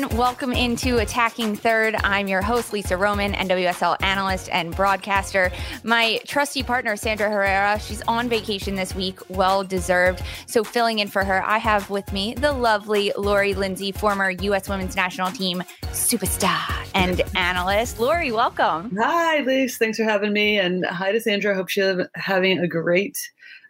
Everyone. Welcome into Attacking Third. I'm your host, Lisa Roman, NWSL analyst and broadcaster. My trusty partner, Sandra Herrera, she's on vacation this week, well deserved. So, filling in for her, I have with me the lovely Lori Lindsey, former U.S. women's national team superstar and analyst. Lori, welcome. Hi, Lisa. Thanks for having me. And hi to Sandra. Hope she's having a great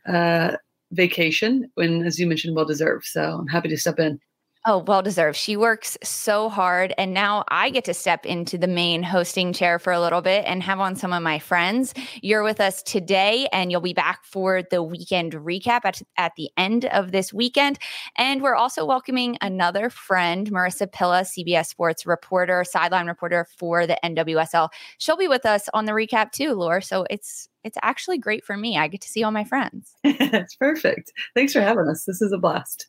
uh, vacation when, as you mentioned, well deserved. So, I'm happy to step in. Oh, well deserved. She works so hard. And now I get to step into the main hosting chair for a little bit and have on some of my friends. You're with us today, and you'll be back for the weekend recap at, at the end of this weekend. And we're also welcoming another friend, Marissa Pilla, CBS Sports reporter, sideline reporter for the NWSL. She'll be with us on the recap too, Laura. So it's it's actually great for me. I get to see all my friends. It's perfect. Thanks for having us. This is a blast.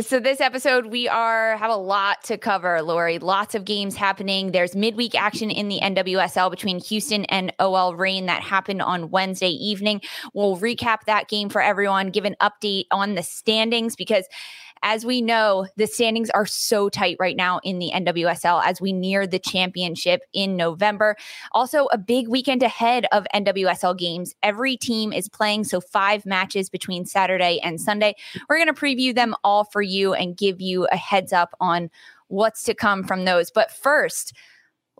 So this episode, we are have a lot to cover, Lori. Lots of games happening. There's midweek action in the NWSL between Houston and OL Reign that happened on Wednesday evening. We'll recap that game for everyone, give an update on the standings because as we know, the standings are so tight right now in the NWSL as we near the championship in November. Also, a big weekend ahead of NWSL games. Every team is playing, so five matches between Saturday and Sunday. We're going to preview them all for you and give you a heads up on what's to come from those. But first,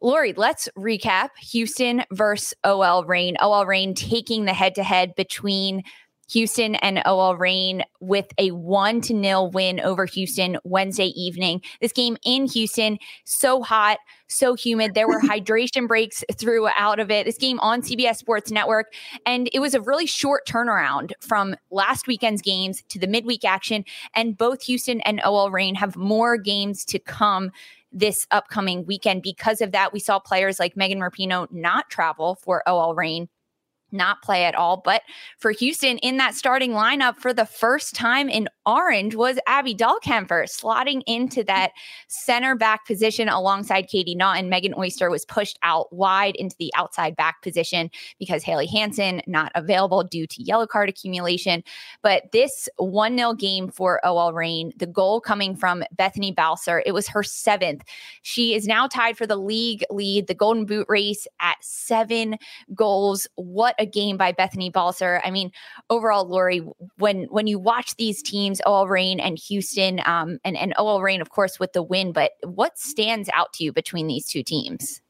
Lori, let's recap Houston versus OL Reign. OL Reign taking the head to head between Houston and OL Reign with a one to nil win over Houston Wednesday evening. This game in Houston, so hot, so humid. There were hydration breaks throughout of it. This game on CBS Sports Network, and it was a really short turnaround from last weekend's games to the midweek action. And both Houston and OL Reign have more games to come this upcoming weekend. Because of that, we saw players like Megan Rapinoe not travel for OL Reign not play at all. But for Houston in that starting lineup for the first time in orange was Abby Dahlkemper slotting into that center back position alongside Katie Naughton. Megan Oyster was pushed out wide into the outside back position because Haley Hanson not available due to yellow card accumulation. But this 1 0 game for OL Reign, the goal coming from Bethany Balcer, it was her seventh. She is now tied for the league lead, the Golden Boot race at seven goals. What a game by Bethany Balcer. I mean, overall, Lori, when when you watch these teams, OL Reign and Houston, um, and and OL Reign, of course, with the win, but what stands out to you between these two teams?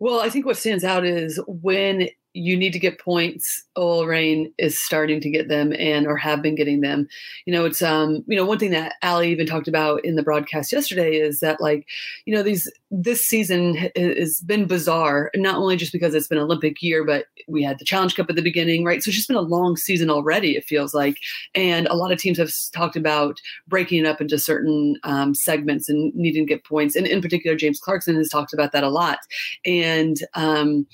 Well, I think what stands out is when you need to get points. OL Reign is starting to get them and or have been getting them. You know, it's um, you know, one thing that Ali even talked about in the broadcast yesterday is that like, you know, these this season has been bizarre, not only just because it's been Olympic year, but we had the Challenge Cup at the beginning, right? So it's just been a long season already, it feels like. And a lot of teams have talked about breaking it up into certain um, segments and needing to get points. And in particular, James Clarkson has talked about that a lot. And um,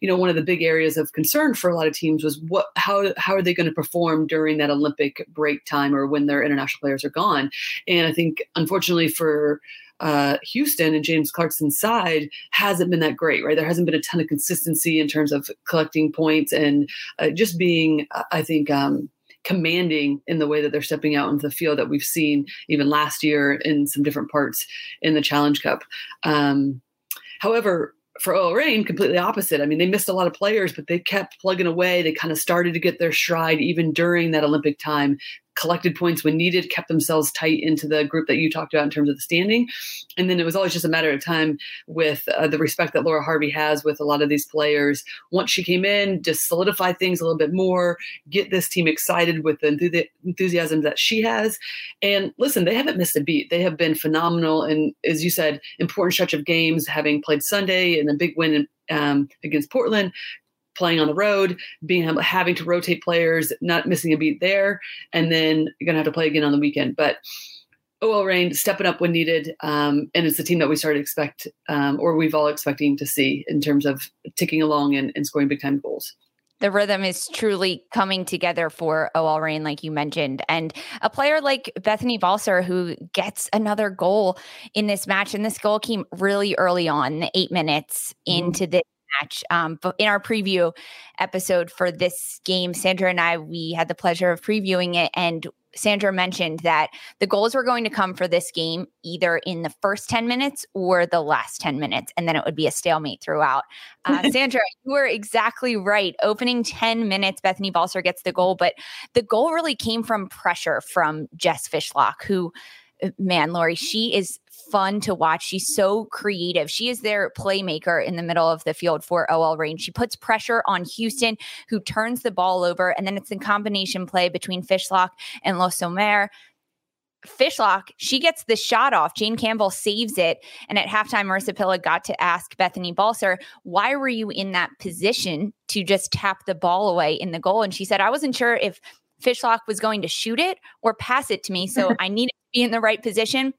you know, one of the big areas of concern for a lot of teams was what how how are they going to perform during that Olympic break time or when their international players are gone? And I think unfortunately for uh, Houston and James Clarkson's side hasn't been that great, right? There hasn't been a ton of consistency in terms of collecting points and uh, just being, I think, um, commanding in the way that they're stepping out into the field that we've seen even last year in some different parts in the Challenge Cup. Um, however, for OL Reign, completely opposite. I mean, they missed a lot of players, but they kept plugging away. They kind of started to get their stride even during that Olympic time. Collected points when needed, kept themselves tight into the group that you talked about in terms of the standing. And then it was always just a matter of time with uh, the respect that Laura Harvey has with a lot of these players. Once she came in, just solidify things a little bit more, get this team excited with the enthusiasm that she has. And listen, they haven't missed a beat. They have been phenomenal. And as you said, important stretch of games, having played Sunday and a big win in, um, against Portland, playing on the road, being having to rotate players, not missing a beat there, and then you're gonna have to play again on the weekend. But OL Reign stepping up when needed, um, and it's the team that we started to expect, um, or we've all expecting to see in terms of ticking along and, and scoring big time goals the rhythm is truly coming together for OL Reign, like you mentioned. And a player like Bethany Balcer, who gets another goal in this match, and this goal came really early on, the eight minutes mm-hmm. into the match. Um, but in our preview episode for this game, Sandra and I, we had the pleasure of previewing it. And Sandra mentioned that the goals were going to come for this game either in the first 10 minutes or the last 10 minutes, and then it would be a stalemate throughout. Uh, Sandra, you were exactly right. Opening 10 minutes, Bethany Balcer gets the goal, but the goal really came from pressure from Jess Fishlock, who Uh, man, Lori, mm-hmm. she is fun to watch. She's so creative. She is their playmaker in the middle of the field for OL Reign. She puts pressure on Houston, who turns the ball over, and then it's a combination play between Fishlock and Lo Sommer. Fishlock, she gets the shot off. Jane Campbell saves it. And at halftime, Marissa Pilla got to ask Bethany Balcer, why were you in that position to just tap the ball away in the goal? And she said, I wasn't sure if Fishlock was going to shoot it or pass it to me. So I needed be in the right position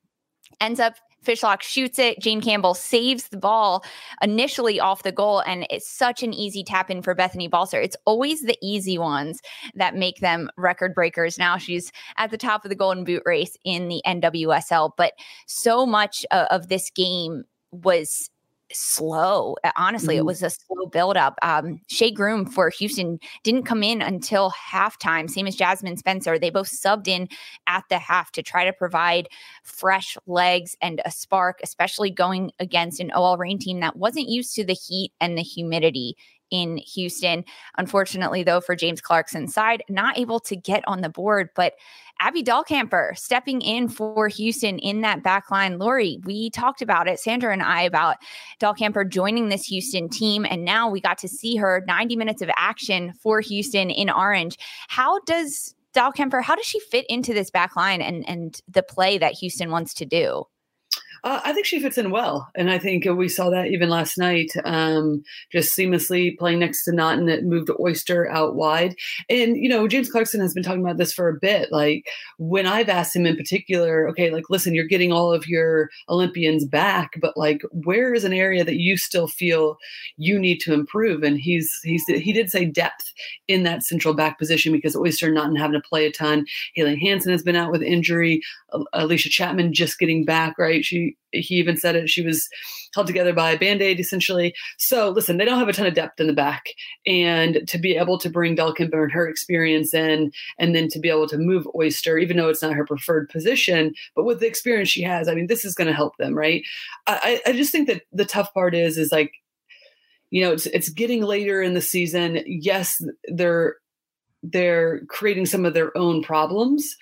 ends up Fishlock shoots it. Jane Campbell saves the ball initially off the goal, and it's such an easy tap in for Bethany Balcer. It's always the easy ones that make them record breakers. Now she's at the top of the golden boot race in the NWSL, but so much uh, of this game was slow. Honestly, mm-hmm. it was a slow buildup. Um, Shea Groom for Houston didn't come in until halftime, same as Jasmine Spencer. They both subbed in at the half to try to provide fresh legs and a spark, especially going against an OL Reign team that wasn't used to the heat and the humidity in Houston. Unfortunately, though, for James Clarkson's side, not able to get on the board. But Abby Dahlkemper stepping in for Houston in that back line. Lori, we talked about it, Sandra and I, about Dahlkemper joining this Houston team. And now we got to see her 90 minutes of action for Houston in orange. How does Dahlkemper, how does she fit into this back line and, and the play that Houston wants to do? Uh, I think she fits in well, and I think we saw that even last night, um, just seamlessly playing next to Naughton that moved Oyster out wide. And you know, James Clarkson has been talking about this for a bit. Like when I've asked him in particular, okay, like listen, you're getting all of your Olympians back, but like where is an area that you still feel you need to improve? And he's he's he did say depth in that central back position because Oyster not having to play a ton. Haley Hanson has been out with injury. Allysha Chapman just getting back, right? She he even said it. She was held together by a band aid, essentially. So, listen, they don't have a ton of depth in the back. And to be able to bring Dahlkemper and her experience in, and then to be able to move Oyster, even though it's not her preferred position, but with the experience she has, I mean, this is going to help them, right? I, I just think that the tough part is, is like, you know, it's it's getting later in the season. Yes, they're they're creating some of their own problems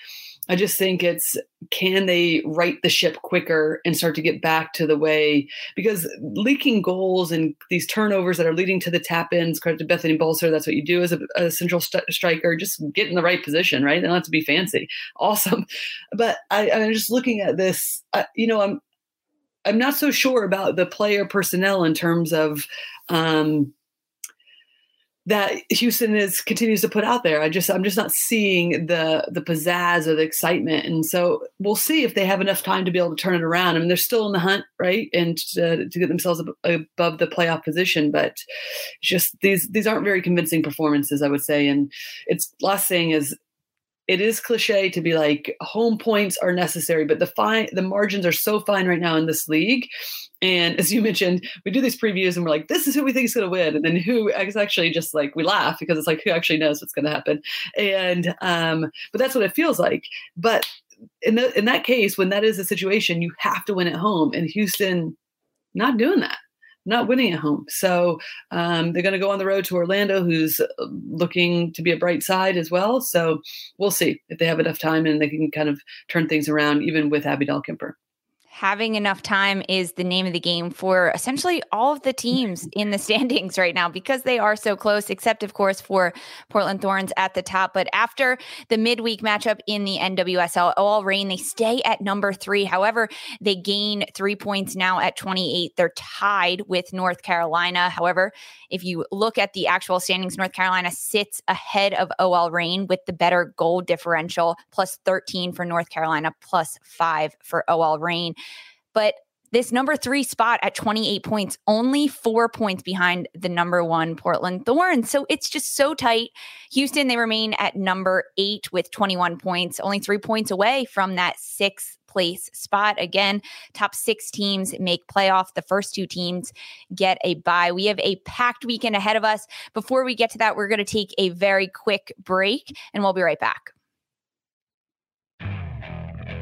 I just think it's can they right the ship quicker and start to get back to the way because leaking goals and these turnovers that are leading to the tap ins. Credit to Bethany Balcer, that's what you do as a, a central st- striker. Just get in the right position, right? They don't have to be fancy. Awesome, but I, am just looking at this. You know, I'm I'm not so sure about the player personnel in terms of. Um, that Houston is continues to put out there. I just I'm just not seeing the the pizzazz or the excitement, and so we'll see if they have enough time to be able to turn it around. I mean, they're still in the hunt, right, and to, to get themselves above the playoff position, but just these these aren't very convincing performances, I would say. And it's last thing is it is cliche to be like home points are necessary, but the fine the margins are so fine right now in this league. And as you mentioned, we do these previews and we're like, this is who we think is going to win, and then who is actually just like we laugh because it's like who actually knows what's going to happen. And um, but that's what it feels like. But in the, in that case, when that is the situation, you have to win at home, and Houston not doing that not winning at home. So um, they're going to go on the road to Orlando, who's uh, looking to be a bright side as well. So we'll see if they have enough time and they can kind of turn things around, even with Abby Dahlkemper having enough time is the name of the game for essentially all of the teams in the standings right now because they are so close, except, of course, for Portland Thorns at the top. But after the midweek matchup in the NWSL, OL Reign, they stay at number three. However, they gain three points now at 28. They're tied with North Carolina. However, if you look at the actual standings, North Carolina sits ahead of OL Reign with the better goal differential, plus 13 for North Carolina, plus five for OL Reign. But this number three spot at 28 points, only four points behind the number one Portland Thorns. So it's just so tight. Houston, they remain at number eight with 21 points, only three points away from that sixth place spot. Again, top six teams make playoff. The first two teams get a bye. We have a packed weekend ahead of us. Before we get to that, we're going to take a very quick break and we'll be right back.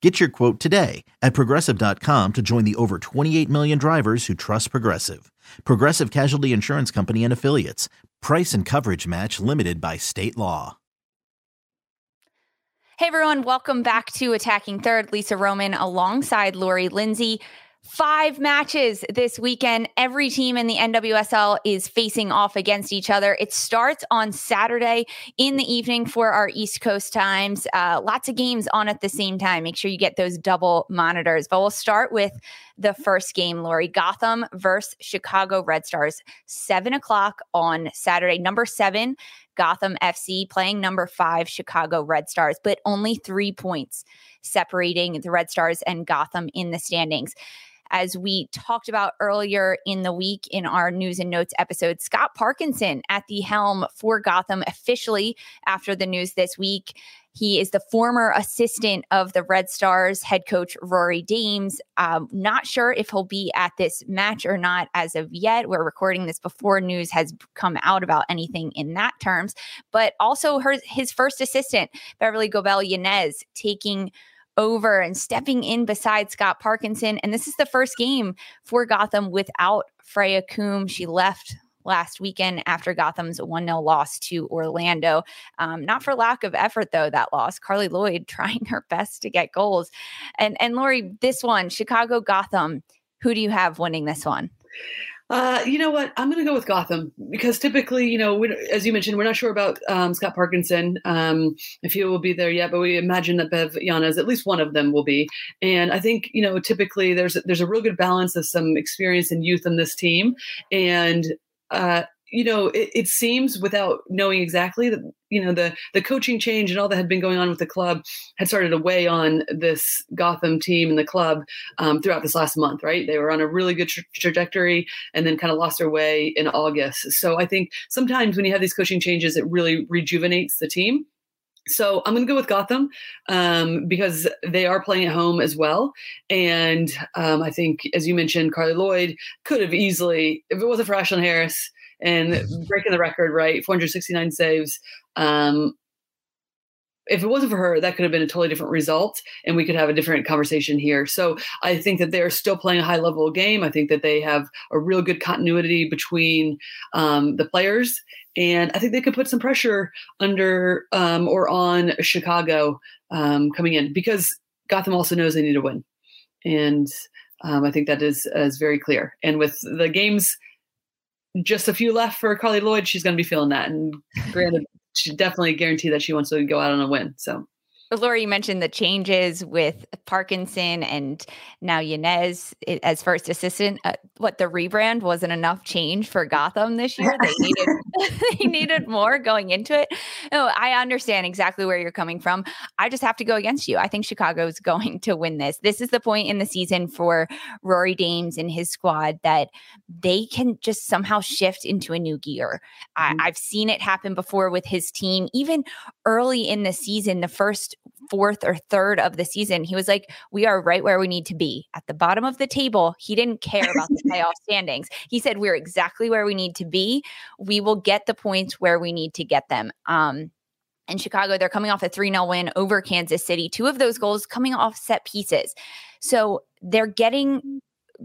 Get your quote today at progressive.com to join the over 28 million drivers who trust Progressive. Progressive Casualty Insurance Company and Affiliates. Price and coverage match limited by state law. Hey everyone, welcome back to Attacking Third. Lisa Roman alongside Lori Lindsey. Five matches this weekend. Every team in the NWSL is facing off against each other. It starts on Saturday in the evening for our East Coast times. Uh, lots of games on at the same time. Make sure you get those double monitors. But we'll start with the first game, Lori. Gotham versus Chicago Red Stars, seven o'clock on Saturday. Number seven, Gotham FC playing number five, Chicago Red Stars, but only three points separating the Red Stars and Gotham in the standings as we talked about earlier in the week in our news and notes episode. Scott Parkinson at the helm for Gotham officially after the news this week. He is the former assistant of the Red Stars head coach Rory Dames. Um, not sure if he'll be at this match or not as of yet. We're recording this before news has come out about anything in that terms, but also her, his first assistant, Beverly Goebel Yanez, taking over and stepping in beside Scott Parkinson. And this is the first game for Gotham without Freya Coombe. She left last weekend after Gotham's 1 0 loss to Orlando. Um, not for lack of effort, though, that loss. Carli Lloyd trying her best to get goals. And, and Lori, this one, Chicago Gotham, who do you have winning this one? Uh, you know what? I'm going to go with Gotham because typically, you know, as you mentioned, we're not sure about um, Scott Parkinson um, if he will be there yet, but we imagine that Bev Yanez, at least one of them, will be. And I think, you know, typically there's there's a real good balance of some experience and youth in this team, and uh, you know, it, it, seems without knowing exactly that, you know, the the coaching change and all that had been going on with the club had started to weigh on this Gotham team and the club um, throughout this last month, right? They were on a really good tra- trajectory and then kind of lost their way in August. So I think sometimes when you have these coaching changes, it really rejuvenates the team. So I'm going to go with Gotham um, because they are playing at home as well, and um, I think, as you mentioned, Carli Lloyd could have easily, if it wasn't for Ashlyn Harris, and breaking the record, right? 469 saves. Um, if it wasn't for her, that could have been a totally different result, and we could have a different conversation here. So I think that they're still playing a high level game. I think that they have a real good continuity between um, the players, and I think they could put some pressure under um, or on Chicago um, coming in because Gotham also knows they need to win, and um, I think that is is very clear. And with the games just a few left for Carli Lloyd, she's going to be feeling that. And granted, she definitely guarantee that she wants to go out on a win. So Laura, you mentioned the changes with Parkinson and now Yanez as first assistant. Uh, what the rebrand wasn't enough change for Gotham this year. They needed they needed more going into it. No, I understand exactly where you're coming from. I just have to go against you. I think Chicago is going to win this. This is the point in the season for Rory Dames and his squad that they can just somehow shift into a new gear. Mm-hmm. I, I've seen it happen before with his team, even early in the season, the first fourth or third of the season, he was like, We are right where we need to be at the bottom of the table. He didn't care about the playoff standings. He said, We're exactly where we need to be. We will get the points where we need to get them. Um, in Chicago, they're coming off a 3 0 win over Kansas City. Two of those goals coming off set pieces. So they're getting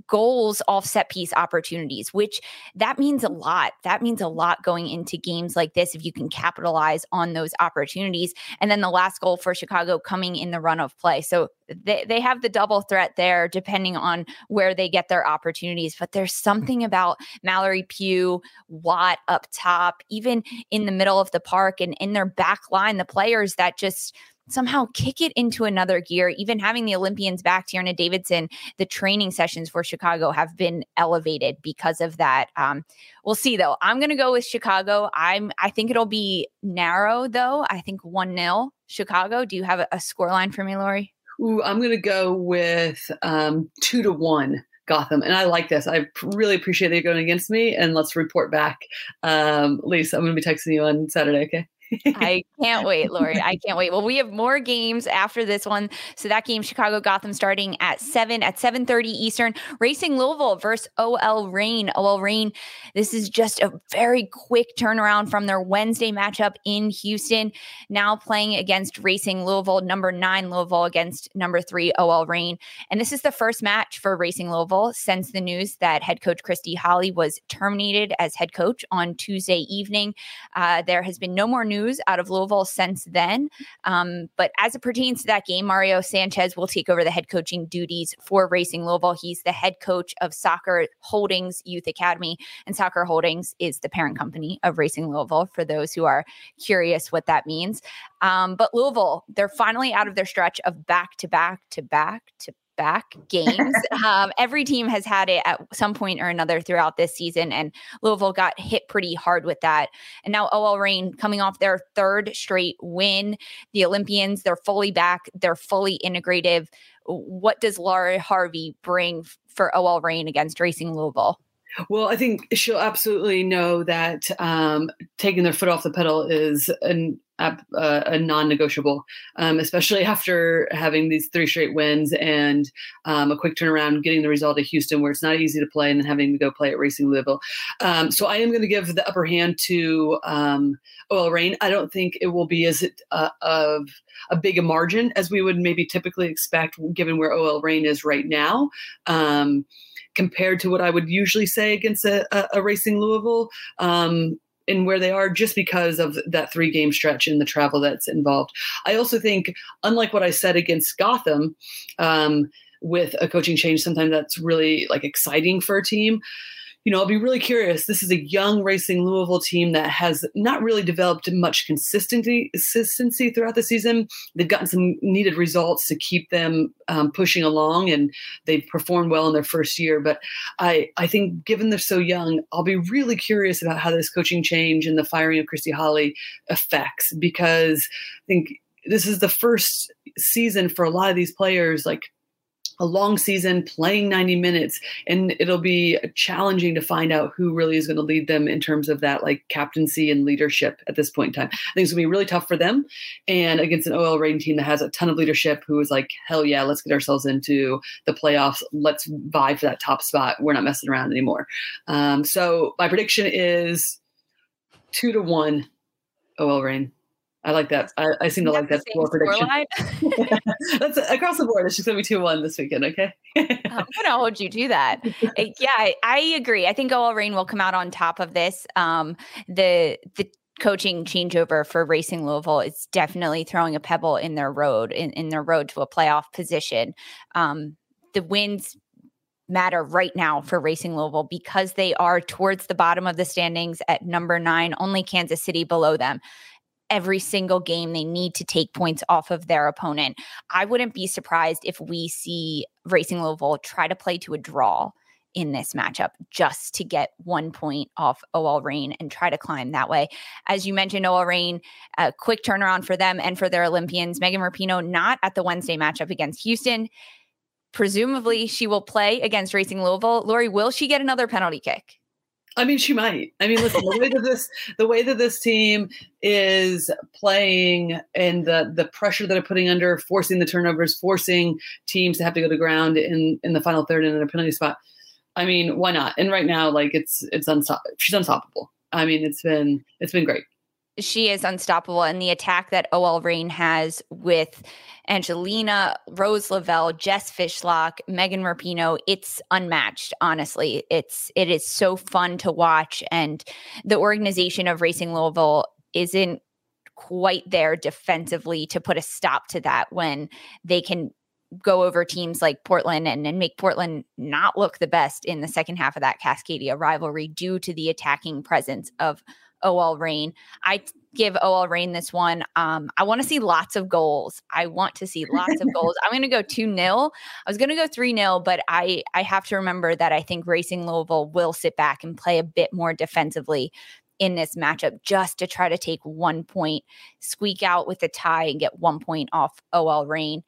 goals off set piece opportunities, which that means a lot. That means a lot going into games like this if you can capitalize on those opportunities. And then the last goal for Chicago coming in the run of play. So they, they have the double threat there depending on where they get their opportunities. But there's something about Mallory Pugh, Watt up top, even in the middle of the park and in their back line, the players that just somehow kick it into another gear. Even having the Olympians back, Tierna Davidson, the training sessions for Chicago have been elevated because of that. Um, we'll see though. I'm going to go with Chicago. I'm. I think it'll be narrow though. I think one 0 Chicago. Do you have a, a score line for me, Lori? Ooh, I'm going to go with um, two to one. Gotham. And I like this. I really appreciate you're going against me. And let's report back. Um, Lisa, I'm going to be texting you on Saturday. Okay. I can't wait, Lori. I can't wait. Well, we have more games after this one. So that game, Chicago Gotham, starting at seven at seven thirty Eastern. Racing Louisville versus OL Reign. OL Reign. This is just a very quick turnaround from their Wednesday matchup in Houston. Now playing against Racing Louisville, number nine Louisville against number three OL Reign. And this is the first match for Racing Louisville since the news that head coach Christy Holly was terminated as head coach on Tuesday evening. Uh, there has been no more news news out of Louisville since then. Um, but as it pertains to that game, Mario Sanchez will take over the head coaching duties for Racing Louisville. He's the head coach of Soccer Holdings Youth Academy, and Soccer Holdings is the parent company of Racing Louisville. For those who are curious what that means, um, but Louisville, they're finally out of their stretch of back to back to back to back games. um, every team has had it at some point or another throughout this season, and Louisville got hit pretty hard with that. And now OL Reign coming off their third straight win. The Olympians, they're fully back, they're fully integrative. What does Laura Harvey bring for OL Reign against Racing Louisville? Well, I think she'll absolutely know that um, taking their foot off the pedal is an uh, a non-negotiable, um, especially after having these three straight wins and um, a quick turnaround, getting the result at Houston, where it's not easy to play, and then having to go play at Racing Louisville. Um, so I am going to give the upper hand to um, OL Reign. I don't think it will be as uh, of a big a margin as we would maybe typically expect, given where OL Reign is right now um, compared to what I would usually say against a, a, a Racing Louisville. Um, in where they are just because of that three game stretch and the travel that's involved. I also think, unlike what I said against Gotham, um, with a coaching change, sometimes that's really like exciting for a team you know, I'll be really curious. This is a young Racing Louisville team that has not really developed much consistency consistency throughout the season. They've gotten some needed results to keep them um, pushing along, and they've performed well in their first year. But I, I think, given they're so young, I'll be really curious about how this coaching change and the firing of Christy Holly affects because I think this is the first season for a lot of these players, like a long season playing 90 minutes and it'll be challenging to find out who really is going to lead them in terms of that like captaincy and leadership at this point in time. I think it's going to be really tough for them and against an ol Reign team that has a ton of leadership who is like hell yeah let's get ourselves into the playoffs. Let's vie for that top spot. We're not messing around anymore. Um, so my prediction is two to one ol Reign I like that. I, I seem to like that score prediction. That's across the board. It's just gonna be two one this weekend. Okay. I'm gonna hold you to that. Uh, yeah, I agree. I think OL Reign will come out on top of this. Um, the the coaching changeover for Racing Louisville is definitely throwing a pebble in their road in, in their road to a playoff position. Um, the wins matter right now for Racing Louisville because they are towards the bottom of the standings at number nine, only Kansas City below them every single game they need to take points off of their opponent. I wouldn't be surprised if we see Racing Louisville try to play to a draw in this matchup just to get one point off OL Reign and try to climb that way. As you mentioned, OL Reign, a quick turnaround for them and for their Olympians. Megan Rapinoe not at the Wednesday matchup against Houston. Presumably, she will play against Racing Louisville. Lori, will she get another penalty kick? I mean, she might. I mean, listen, the way that this the way that this team is playing and the the pressure that they're putting under, forcing the turnovers, forcing teams to have to go to ground in in the final third and in a penalty spot. I mean, why not? And right now, like it's it's unstoppable. She's unstoppable. I mean, it's been it's been great. She is unstoppable, and the attack that OL Reign has with Angelina, Rose Lavelle, Jess Fishlock, Megan Rapinoe, it's unmatched. Honestly, it's it is so fun to watch, and the organization of Racing Louisville isn't quite there defensively to put a stop to that when they can go over teams like Portland and, and make Portland not look the best in the second half of that Cascadia rivalry due to the attacking presence of OL Reign. I give OL Reign this one. Um, I want to see lots of goals. I want to see lots of goals. I'm going to go 2 0. I was going to go 3 0, but I, I have to remember that I think Racing Louisville will sit back and play a bit more defensively in this matchup just to try to take one point, squeak out with a tie, and get one point off OL Reign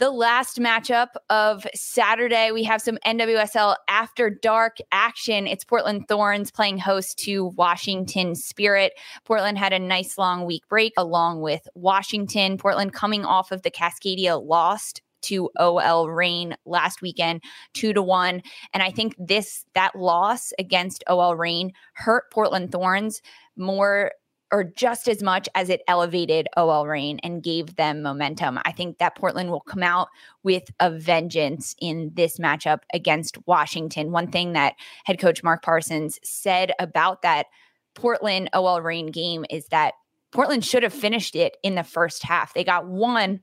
the last matchup of Saturday. We have some NWSL after dark action. It's Portland Thorns playing host to Washington Spirit. Portland had a nice long week break along with Washington. Portland coming off of the Cascadia lost to OL Reign last weekend, two to one. And I think this that loss against OL Reign hurt Portland Thorns more or just as much as it elevated OL Reign and gave them momentum. I think that Portland will come out with a vengeance in this matchup against Washington. One thing that head coach Mark Parsons said about that Portland OL Reign game is that Portland should have finished it in the first half. They got one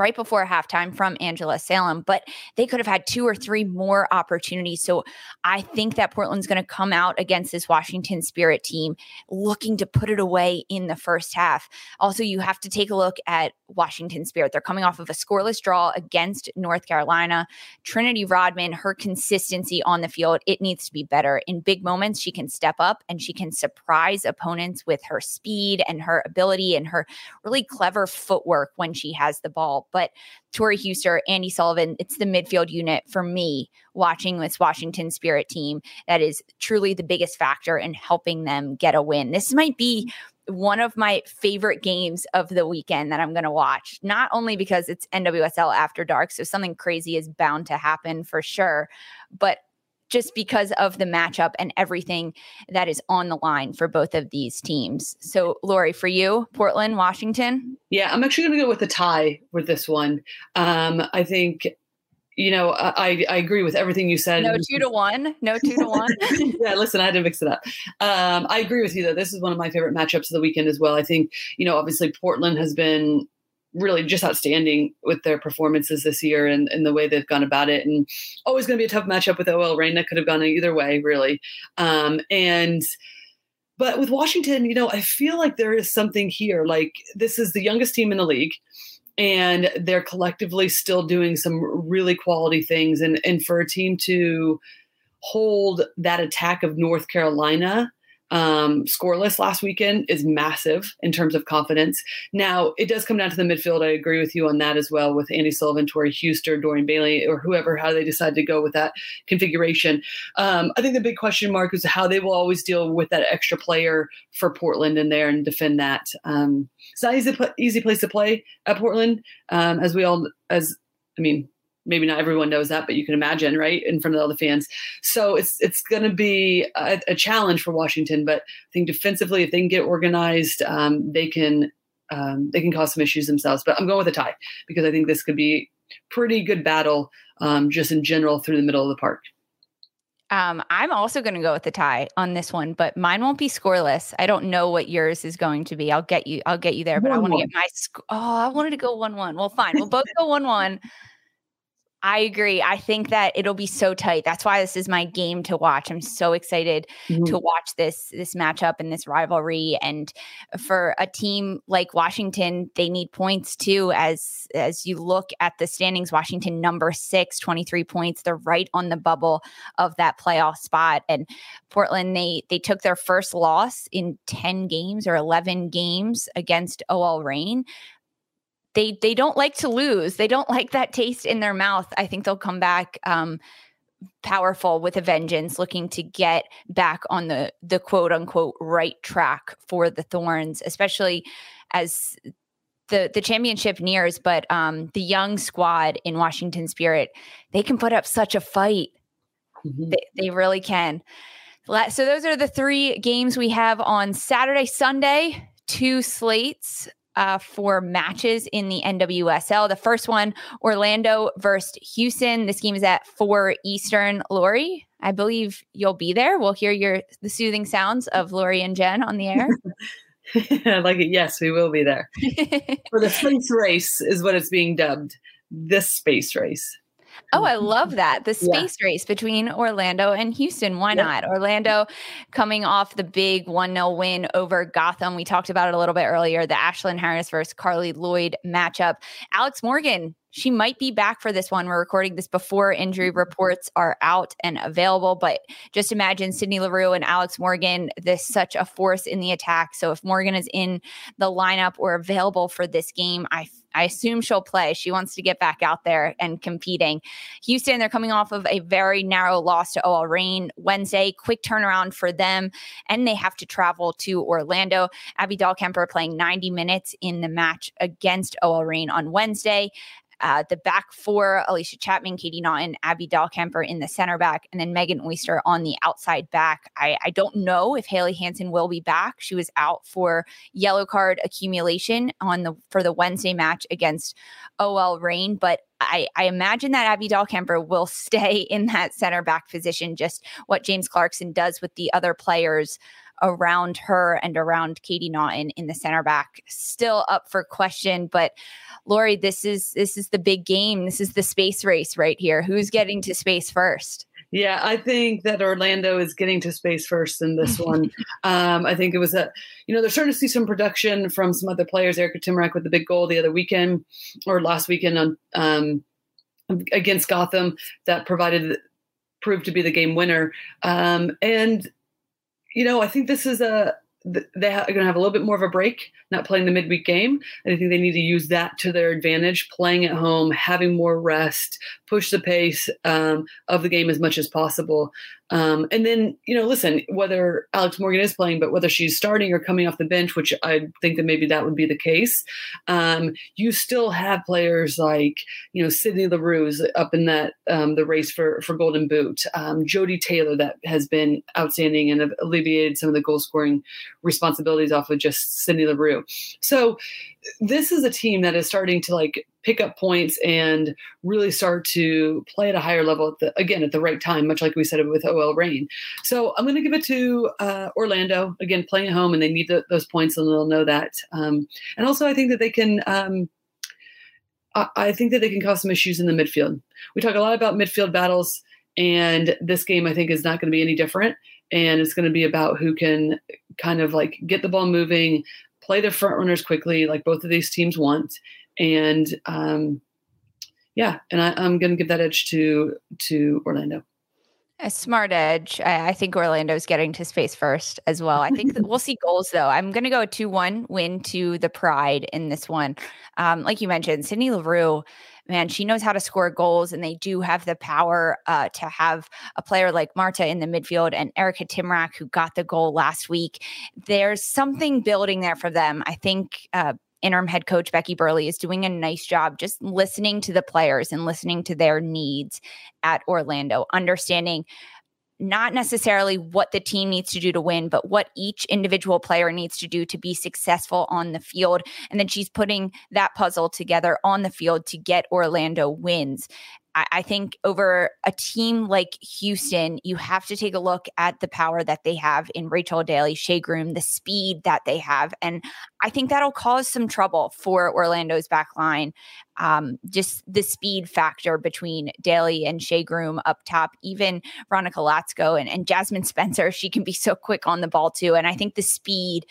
right before halftime from Angela Salem, but they could have had two or three more opportunities. So I think that Portland's going to come out against this Washington Spirit team looking to put it away in the first half. Also, you have to take a look at Washington Spirit. They're coming off of a scoreless draw against North Carolina. Trinity Rodman, her consistency on the field, it needs to be better. In big moments, she can step up and she can surprise opponents with her speed and her ability and her really clever footwork when she has the ball. But Tori Huster, Andi Sullivan, it's the midfield unit for me watching this Washington Spirit team that is truly the biggest factor in helping them get a win. This might be one of my favorite games of the weekend that I'm going to watch, not only because it's NWSL after dark, so something crazy is bound to happen for sure, but just because of the matchup and everything that is on the line for both of these teams. So, Lori, for you, Portland, Washington? Yeah, I'm actually going to go with a tie with this one. Um, I think you know, I, I agree with everything you said. No two to one. No two to one. yeah, listen, I had to mix it up. Um, I agree with you though. This is one of my favorite matchups of the weekend as well. I think, you know, obviously Portland has been really just outstanding with their performances this year and, and the way they've gone about it. And always going to be a tough matchup with OL Reign. That could have gone either way, really. Um, and but with Washington, you know, I feel like there is something here. Like this is the youngest team in the league and they're collectively still doing some really quality things and and for a team to hold that attack of North Carolina um, scoreless last weekend is massive in terms of confidence. Now, it does come down to the midfield. I agree with you on that as well with Andi Sullivan, Tori Huster, Dorian Bailey, or whoever, how they decide to go with that configuration. Um, I think the big question mark is how they will always deal with that extra player for Portland in there and defend that. Um, it's not easy, easy place to play at Portland, um, as we all, as I mean, maybe not everyone knows that, but you can imagine, right, in front of all the fans. So it's it's going to be a, a, challenge for Washington, but I think defensively, if they can get organized, um, they can um, they can cause some issues themselves. But I'm going with a tie because I think this could be pretty good battle um, just in general through the middle of the park. Um, I'm also going to go with the tie on this one, but mine won't be scoreless. I don't know what yours is going to be. I'll get you. I'll get you there, but one, I want to get my. Sc- oh, I wanted to go one one. Well, fine. We'll both go one one. I agree. I think that it'll be so tight. That's why this is my game to watch. I'm so excited mm-hmm. to watch this this matchup and this rivalry. And for a team like Washington, they need points too. As as you look at the standings, Washington number six, 23 points. They're right on the bubble of that playoff spot. And Portland, they they took their first loss in 10 games or 11 games against OL Reign they they don't like to lose. They don't like that taste in their mouth. I think they'll come back um, powerful with a vengeance, looking to get back on the the quote unquote right track for the Thorns, especially as the the championship nears. But um, the young squad in Washington Spirit, they can put up such a fight. Mm-hmm. They, they really can. So those are the three games we have on Saturday, Sunday. Two slates uh, for matches in the NWSL. The first one, Orlando versus Houston. This game is at 4 Eastern. Lori, I believe you'll be there. We'll hear your the soothing sounds of Lori and Jen on the air. I like it. Yes, we will be there. for the space race is what it's being dubbed. This space race. Oh, I love that. The space yeah. race between Orlando and Houston. Why not? Orlando coming off the big 1 0 win over Gotham. We talked about it a little bit earlier the Ashlyn Harris versus Carli Lloyd matchup. Alex Morgan she might be back for this one. We're recording this before injury mm-hmm. reports are out and available, but just imagine Sydney Leroux and Alex Morgan, this such a force in the attack. So if Morgan is in the lineup or available for this game, I I assume she'll play. She wants to get back out there and competing. Houston, they're coming off of a very narrow loss to OL Reign Wednesday. Quick turnaround for them, and they have to travel to Orlando. Abby Dahlkemper playing 90 minutes in the match against OL Reign on Wednesday. Uh, the back four, Allysha Chapman, Katie Naughton, Abby Dahlkemper in the center back, and then Megan Oyster on the outside back. I, I don't know if Haley Hanson will be back. She was out for yellow card accumulation on the for the Wednesday match against OL Reign, but I, I, imagine that Abby Dahlkemper will stay in that center back position, just what James Clarkson does with the other players around her and around Katie Naughton in the center back. Still up for question, but Lori, this is this is the big game. This is the space race right here. Who's getting to space first? Yeah, I think that Orlando is getting to space first in this one. um, I think it was a, you know, they're starting to see some production from some other players. Erica Tymrak with the big goal the other weekend or last weekend on um, against Gotham that provided proved to be the game winner. Um, and you know, I think this is a they're going to have a little bit more of a break, not playing the midweek game. And I think they need to use that to their advantage, playing at home, having more rest, push the pace um, of the game as much as possible. Um, and then, you know, listen, whether Alex Morgan is playing, but whether she's starting or coming off the bench, which I think that maybe that would be the case, um, you still have players like, you know, Sydney Leroux up in that um, the race for for Golden Boot, um, Jodie Taylor that has been outstanding and alleviated some of the goal scoring responsibilities off of just Sydney Leroux. So this is a team that is starting to like pick up points and really start to play at a higher level at the, again at the right time much like we said with OL Reign so I'm going to give it to uh, Orlando again playing at home and they need the, those points and they'll know that um, and also I think that they can um, I, I think that they can cause some issues in the midfield we talk a lot about midfield battles and this game I think is not going to be any different and it's going to be about who can kind of like get the ball moving play the front runners quickly, like both of these teams want. And um, yeah, and I, am going to give that edge to to Orlando. A smart edge. I, I think Orlando's getting to space first as well. I think we'll see goals though. I'm going to go a 2 1 win to the Pride in this one. Um, like you mentioned, Sydney Leroux man, she knows how to score goals, and they do have the power uh, to have a player like Marta in the midfield and Erica Tymrak, who got the goal last week. There's something building there for them. I think. Uh, interim head coach Becky Burleigh is doing a nice job just listening to the players and listening to their needs at Orlando, understanding not necessarily what the team needs to do to win, but what each individual player needs to do to be successful on the field. And then she's putting that puzzle together on the field to get Orlando wins. I, I think over a team like Houston, you have to take a look at the power that they have in Rachel Daly, Shea Groom, the speed that they have. And I think that'll cause some trouble for Orlando's back line. Um, just the speed factor between Daly and Shea Groom up top, even Veronica Latsko and, and Jasmine Spencer, she can be so quick on the ball too. And I think the speed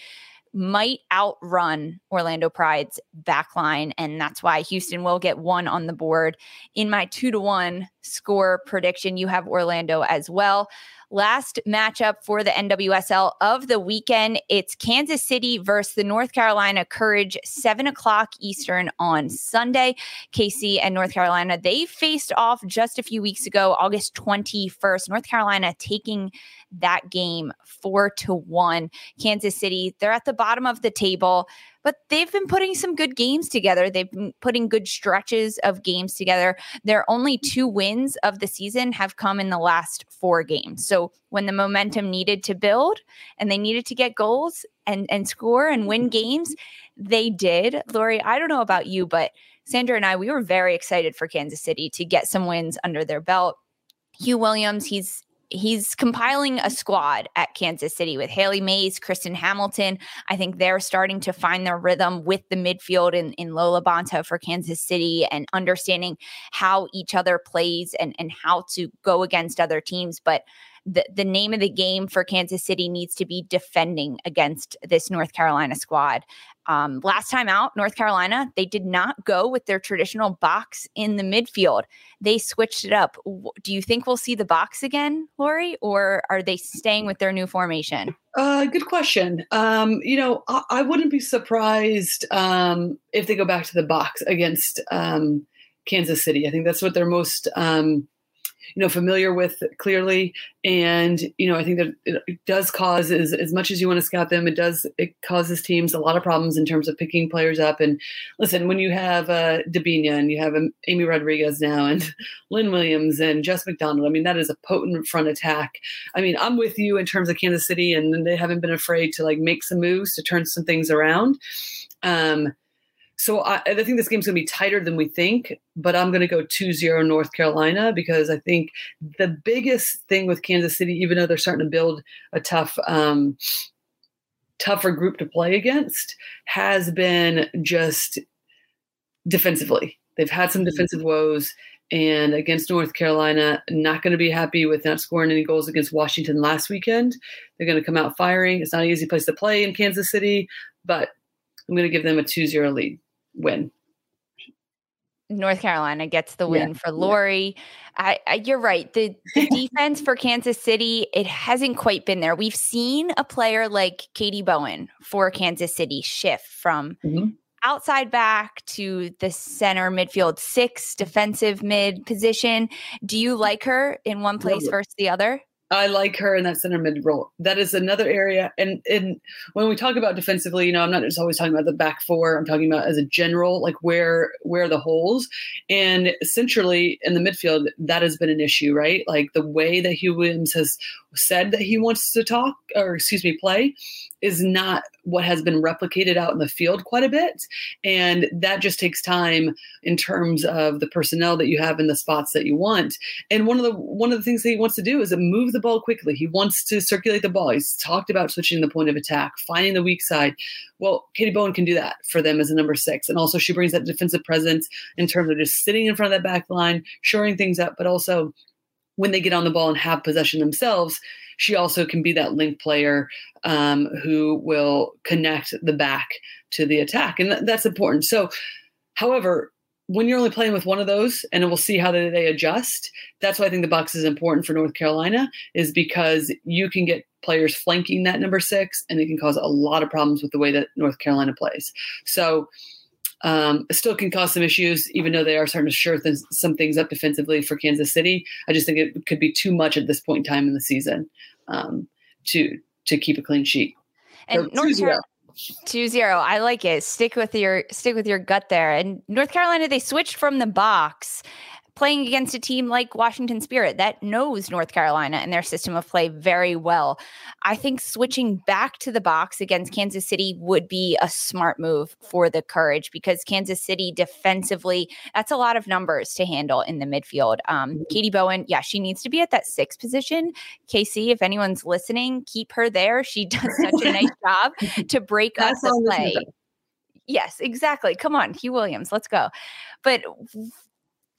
might outrun Orlando Pride's backline. And that's why Houston will get one on the board. In my two to one score prediction, you have Orlando as well. Last matchup for the NWSL of the weekend. It's Kansas City versus the North Carolina Courage, 7 o'clock Eastern on Sunday. KC and North Carolina, they faced off just a few weeks ago, August 21st. North Carolina taking that game four to one. Kansas City, they're at the bottom of the table, but they've been putting some good games together. They've been putting good stretches of games together. Their only two wins of the season have come in the last four games. So when the momentum needed to build and they needed to get goals and, and score and win games, they did. Lori, I don't know about you, but Sandra and I, we were very excited for Kansas City to get some wins under their belt. Huw Williams, he's he's compiling a squad at Kansas City with Hailie Mace, Kristen Hamilton. I think they're starting to find their rhythm with the midfield in, in Lo LaBonta for Kansas City and understanding how each other plays and, and how to go against other teams. But the, the name of the game for Kansas City needs to be defending against this North Carolina squad. Um, last time out, North Carolina, they did not go with their traditional box in the midfield. They switched it up. Do you think we'll see the box again, Lori, or are they staying with their new formation? Uh, good question. Um, you know, I, I, wouldn't be surprised um, if they go back to the box against um, Kansas City. I think that's what they're most um, you know familiar with clearly. And you know i think that it does cause as, as much as you want to scout them it does it causes teams a lot of problems in terms of picking players up. And listen when you have uh Debinha and you have um, amy rodriguez now and lynn williams and jess mcdonald i mean that is a potent front attack. I mean i'm with you in terms of kansas city and they haven't been afraid to like make some moves to turn some things around. Um so I, I think this game's going to be tighter than we think, but I'm going to go 2-0 North Carolina because I think the biggest thing with Kansas City, even though they're starting to build a tough, um, tougher group to play against, has been just defensively. They've had some mm-hmm. defensive woes, and against North Carolina, not going to be happy with not scoring any goals against Washington last weekend. They're going to come out firing. It's not an easy place to play in Kansas City, but I'm going to give them a 2-0 lead win. North Carolina gets the win yeah, for Lori. Yeah. I, I, you're right. The, the defense for Kansas City, it hasn't quite been there. We've seen a player like Katie Bowen for Kansas City shift from mm-hmm. outside back to the center midfield six defensive mid position. Do you like her in one place versus the other? I like her in that center mid role. That is another area. And and when we talk about defensively, you know, I'm not just always talking about the back four. I'm talking about as a general, like where where the holes. And centrally in the midfield, that has been an issue, right? Like the way that Huw Williams has said that he wants to talk, or excuse me, play, is not what has been replicated out in the field quite a bit. And that just takes time in terms of the personnel that you have in the spots that you want. And one of the one of the things that he wants to do is move the ball quickly. He wants to circulate the ball. He's talked about switching the point of attack finding the weak side. Well katie bowen can do that for them as a number six. And also she brings that defensive presence in terms of just sitting in front of that back line shoring things up but also when they get on the ball and have possession themselves she also can be that link player um, who will connect the back to the attack. And th- that's important. So, however, when you're only playing with one of those, and we'll see how they, they adjust. That's why I think the box is important for North Carolina, is because you can get players flanking that number six, and it can cause a lot of problems with the way that North Carolina plays. So um, still can cause some issues, even though they are starting to shore th- some things up defensively for Kansas City. I just think it could be too much at this point in time in the season um, to to keep a clean sheet. And so, North Carolina. Two zero. I like it. Stick with your stick with your gut there. And North Carolina, they switched from the box playing against a team like Washington Spirit that knows North Carolina and their system of play very well. I think switching back to the box against Kansas City would be a smart move for the Courage because Kansas City defensively, that's a lot of numbers to handle in the midfield. Um, mm-hmm. Katie Bowen, yeah, she needs to be at that six position. KC, if anyone's listening, keep her there. She does such a nice job to break up the play. Yes, exactly. Come on, Huw Williams, let's go. But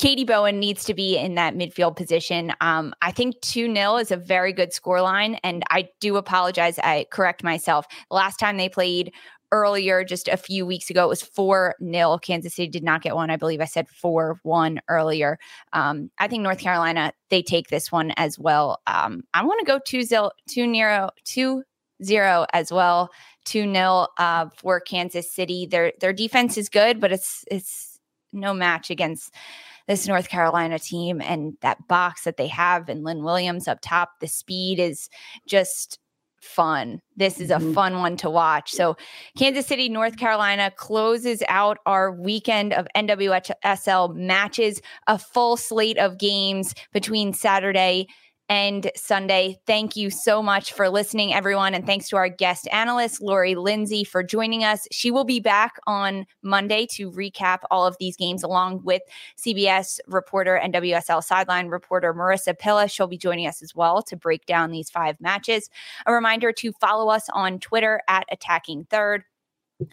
Katie Bowen needs to be in that midfield position. Um, I think 2 0 is a very good scoreline. And I do apologize. I correct myself. last time they played earlier, just a few weeks ago, it was 4 0. Kansas City did not get one. I believe I said 4 1 earlier. Um, I think North Carolina, they take this one as well. Um, I want to go 2 0, 2 2 0 as well. 2 0 uh, for Kansas City. Their their defense is good, but it's it's no match against this North Carolina team and that box that they have and Lynn Williams up top. The speed is just fun. This is a mm-hmm. fun one to watch. So, Kansas City, North Carolina closes out our weekend of NWSL matches, a full slate of games between Saturday and Sunday. Thank you so much for listening, everyone. And thanks to our guest analyst, Lori Lindsey, for joining us. She will be back on Monday to recap all of these games along with CBS reporter and WSL sideline reporter Marissa Pilla. She'll be joining us as well to break down these five matches. A reminder to follow us on Twitter at Attacking Third.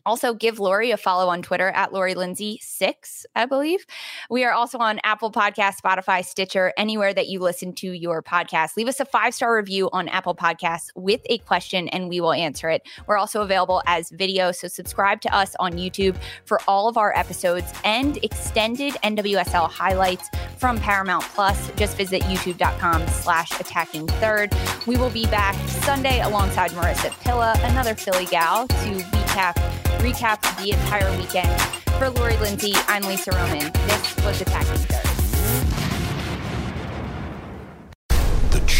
Also, give Lori a follow on Twitter at Lori Lindsey six, I believe. We are also on Apple Podcast, Spotify, Stitcher, anywhere that you listen to your podcast. Leave us a five star review on Apple Podcasts with a question, and we will answer it. We're also available as video, so subscribe to us on YouTube for all of our episodes and extended NWSL highlights from Paramount Plus. Just visit YouTube.com/slash Attacking Third. We will be back Sunday alongside Marissa Pilla, another Philly gal, to recap recap the entire weekend. For Lori Lindsey, I'm Lisa Roman. This was Attacking Third.